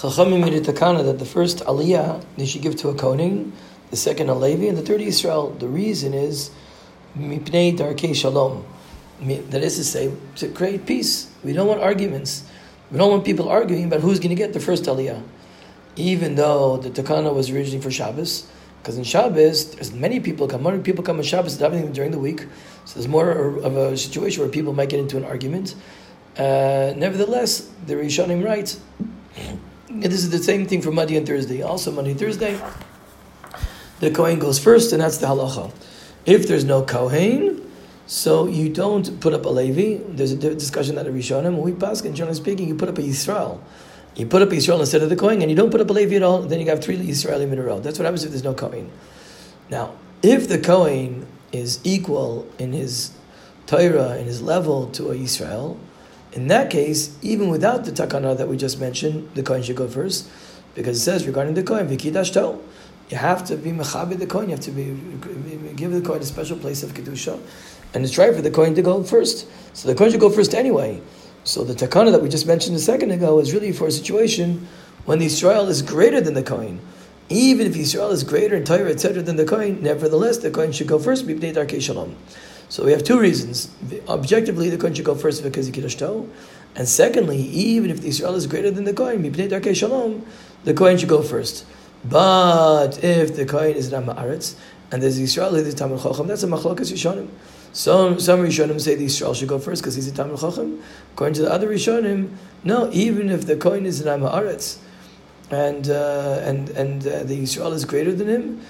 Chachamim made a takana that the first aliyah they should give to a kohen, the second a Levi, and the third Israel. The reason is mipnei darkei shalom. That is to say, to create peace. We don't want arguments. We don't want people arguing about who's going to get the first aliyah. Even though the takana was originally for Shabbos, because in Shabbos, there's many people come. More people come on Shabbos during the week, so there's more of a situation where people might get into an argument. Uh, nevertheless, the Rishonim write. This is the same thing for Monday and Thursday. Also, Monday and Thursday, the Kohen goes first, and that's the halacha. If there's no Kohen, so you don't put up a Levi. There's a discussion that a Rishonim, we pass, and generally speaking, you put up a Yisrael. You put up Yisrael instead of the Kohen, and you don't put up a Levi at all, then you have three Yisraelim in a row. That's what happens if there's no Kohen. Now, if the Kohen is equal in his Torah, in his level to a Yisrael, in that case, even without the takana that we just mentioned, the Kohen should go first, because it says regarding the Kohen, Vikidash you have to be mechabed the Kohen. you have to be give the Kohen a special place of Kedusha, and it's right for the Kohen to go first. So the Kohen should go first anyway. So the takana that we just mentioned a second ago is really for a situation when the Israel is greater than the Kohen. Even if Israel is greater in Torah, etc., than the Kohen, nevertheless, the Kohen should go first, Shalom. So we have two reasons. Objectively, the Kohen should go first because he Kiddush And secondly, even if the Israel is greater than the Kohen, Mibnei Darkei Shalom, the Kohen should go first. But if the Kohen is Ram Aretz, and there's Israel, there's Talmud Chacham, that's a Machlokas Rishonim. Some some Rishonim say the Israel should go first because he's a Talmud Chacham. According to the other Rishonim, no. Even if the Kohen is an Amaretz, and uh, and and uh, the Israel is greater than him,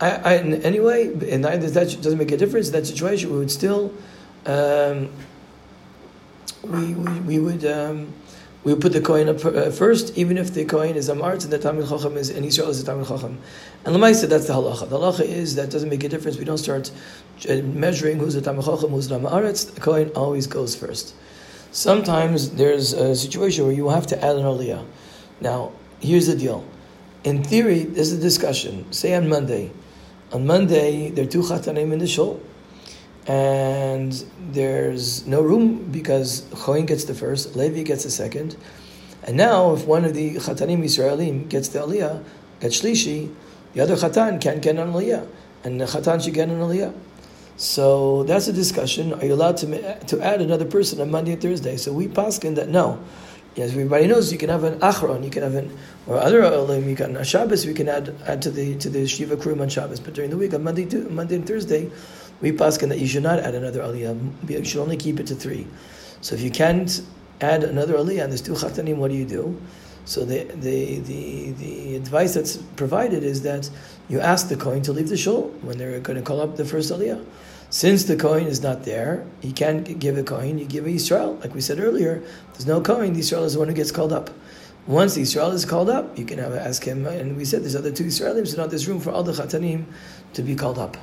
I, I anyway, in that doesn't make a difference. In that situation, we would still, um, we, we we would. Um, we put the Kohen up uh, first, even if the Kohen is Amart and the Talmud Chacham is, and Israel is the Talmud Chacham. And Lamaisa, that's the halacha. The halacha is that doesn't make a difference. We don't start uh, measuring who's the Talmud Chacham, who's the Amaretz. The Kohen always goes first. Sometimes there's a situation where you have to add an aliyah. Now, here's the deal. In theory, there's a discussion. Say on Monday. On Monday, there are two chatanim in the shul and there's no room because Kohen gets the first, Levi gets the second, and now if one of the Chatanim Israelim gets the Aliyah, gets Shlishi, the other Chatan can't get an Aliyah, and the Chatan should get an Aliyah. So that's a discussion. Are you allowed to, to add another person on Monday and Thursday? So we paskin that no. As everybody knows, you can have an achron, you can have an or other olim, you can on Shabbos, we can add add to the to the shiva krum on Shabbos. But during the week, on Monday, to, Monday and Thursday, we paskin that you should not add another aliyah. You should only keep it to three. So if you can't add another aliyah and there's two chatanim, what do you do? So the, the, the, the advice that's provided is that you ask the Kohen to leave the shul when they're going to call up the first aliyah. Since the Kohen is not there, he can't give a Kohen, you give a Yisrael. Like we said earlier, there's no Kohen, the Yisrael is the one who gets called up. Once the Yisrael is called up, you can have, ask him, and we said there's other two Israelim, so not this room for all the Chatanim to be called up.